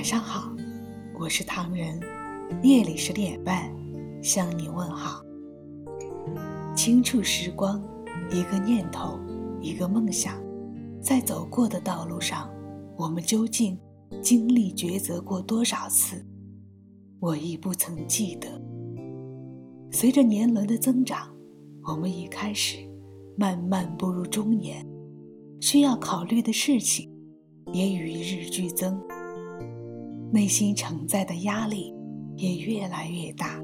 晚上好，我是唐人，夜里十点半向你问好。轻触时光，一个念头，一个梦想，在走过的道路上，我们究竟经历抉择过多少次？我已不曾记得。随着年轮的增长，我们已开始慢慢步入中年，需要考虑的事情也与日俱增。内心承载的压力也越来越大，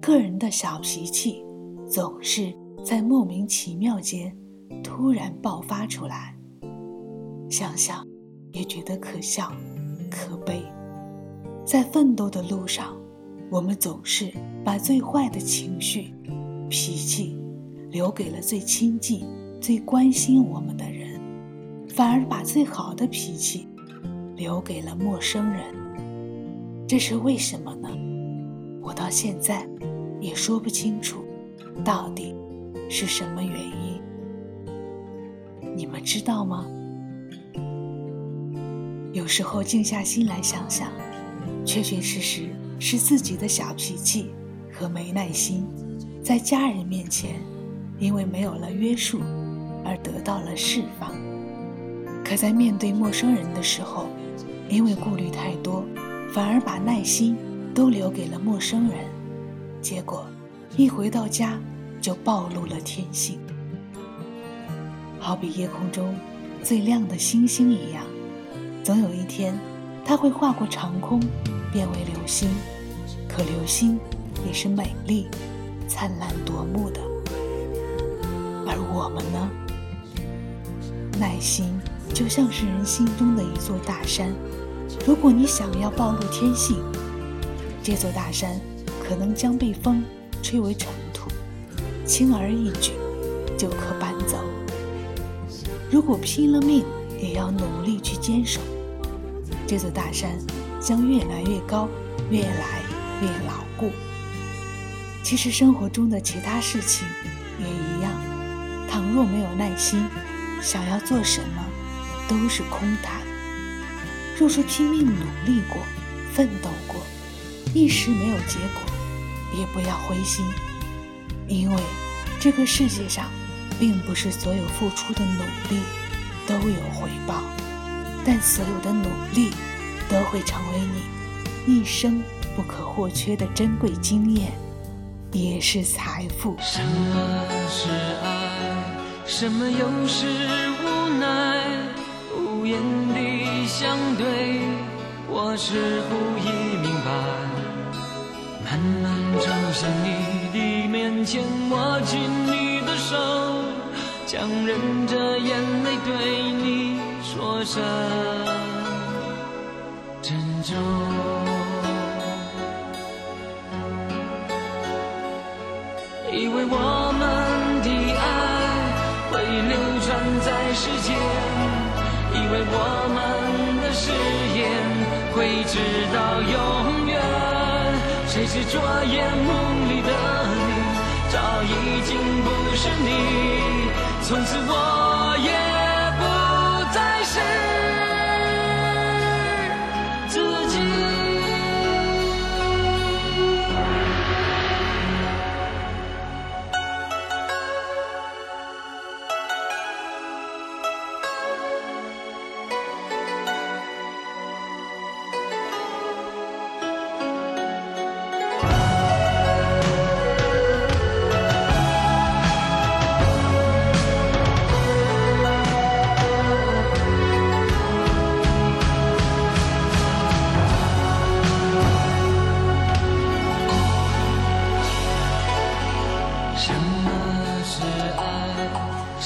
个人的小脾气总是在莫名其妙间突然爆发出来，想想也觉得可笑、可悲。在奋斗的路上，我们总是把最坏的情绪、脾气留给了最亲近、最关心我们的人，反而把最好的脾气。留给了陌生人，这是为什么呢？我到现在也说不清楚，到底是什么原因？你们知道吗？有时候静下心来想想，确确实实是自己的小脾气和没耐心，在家人面前因为没有了约束而得到了释放，可在面对陌生人的时候。因为顾虑太多，反而把耐心都留给了陌生人，结果一回到家就暴露了天性。好比夜空中最亮的星星一样，总有一天它会划过长空，变为流星。可流星也是美丽、灿烂夺目的，而我们呢？耐心就像是人心中的一座大山。如果你想要暴露天性，这座大山可能将被风吹为尘土，轻而易举就可搬走。如果拼了命也要努力去坚守，这座大山将越来越高，越来越牢固。其实生活中的其他事情也一样，倘若没有耐心，想要做什么都是空谈。若是拼命努力过、奋斗过，一时没有结果，也不要灰心，因为这个世界上，并不是所有付出的努力都有回报，但所有的努力都会成为你一生不可或缺的珍贵经验，也是财富。什么是爱？什么又是无奈？无言的。相对，我似乎已明白。慢慢走向你的面前，握紧你的手，强忍着眼泪对你说声珍重。以为我一直到永远，谁是昨夜梦里的你，早已经不是你，从此我也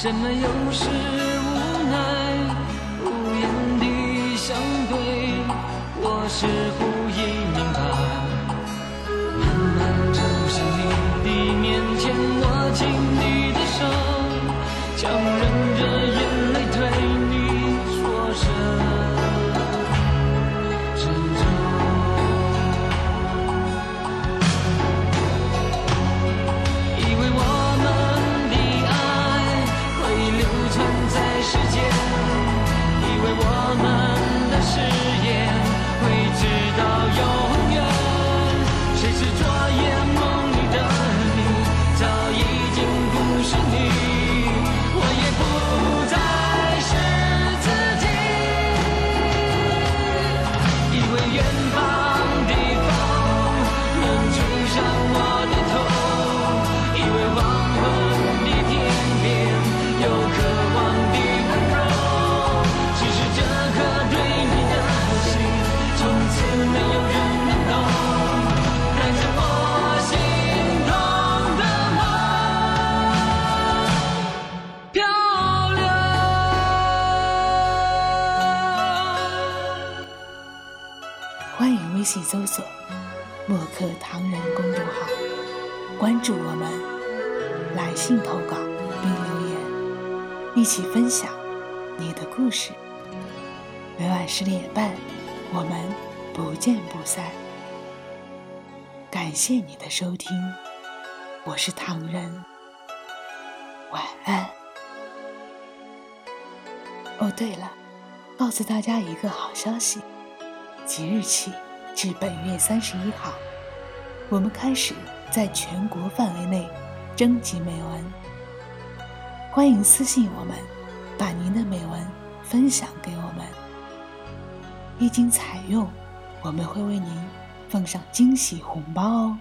什么又是无奈？无言的相对，我似乎已明白。慢慢走向你的面前，握紧你欢迎微信搜索“墨客唐人”公众号，关注我们，来信投稿并留言，一起分享你的故事。每晚十点半，我们不见不散。感谢你的收听，我是唐人，晚安。哦，对了，告诉大家一个好消息。即日起至本月三十一号，我们开始在全国范围内征集美文。欢迎私信我们，把您的美文分享给我们。一经采用，我们会为您奉上惊喜红包哦。